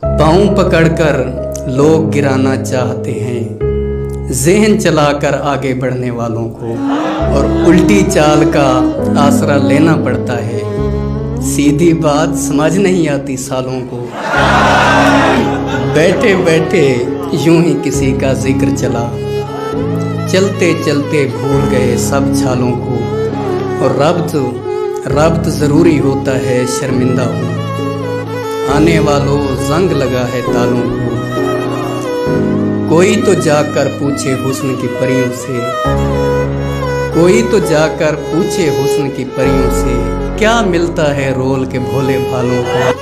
پاؤں پکڑ کر لوگ گرانا چاہتے ہیں۔ ذہن چلا کر آگے بڑھنے والوں کو اور الٹی چال کا آسرا لینا پڑتا ہے۔ سیدھی بات سمجھ نہیں آتی سالوں کو۔ بیٹھے بیٹھے یوں ہی کسی کا ذکر چلا۔ چلتے چلتے بھول گئے سب چھالوں کو۔ اور ربط ربط ضروری ہوتا ہے شرمندہ ہوں بجانے والوں زنگ لگا ہے تالوں کو۔ کوئی تو جا کر پوچھے حسن کی پریوں سے۔ کوئی تو جا کر پوچھے حسن کی پریوں سے۔ کیا ملتا ہے رول کے بھولے بھالوں کو؟